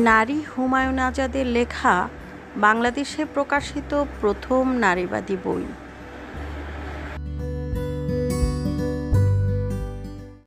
নারী হুমায়ুন আজাদের লেখা বাংলাদেশে প্রকাশিত প্রথম নারীবাদী বই।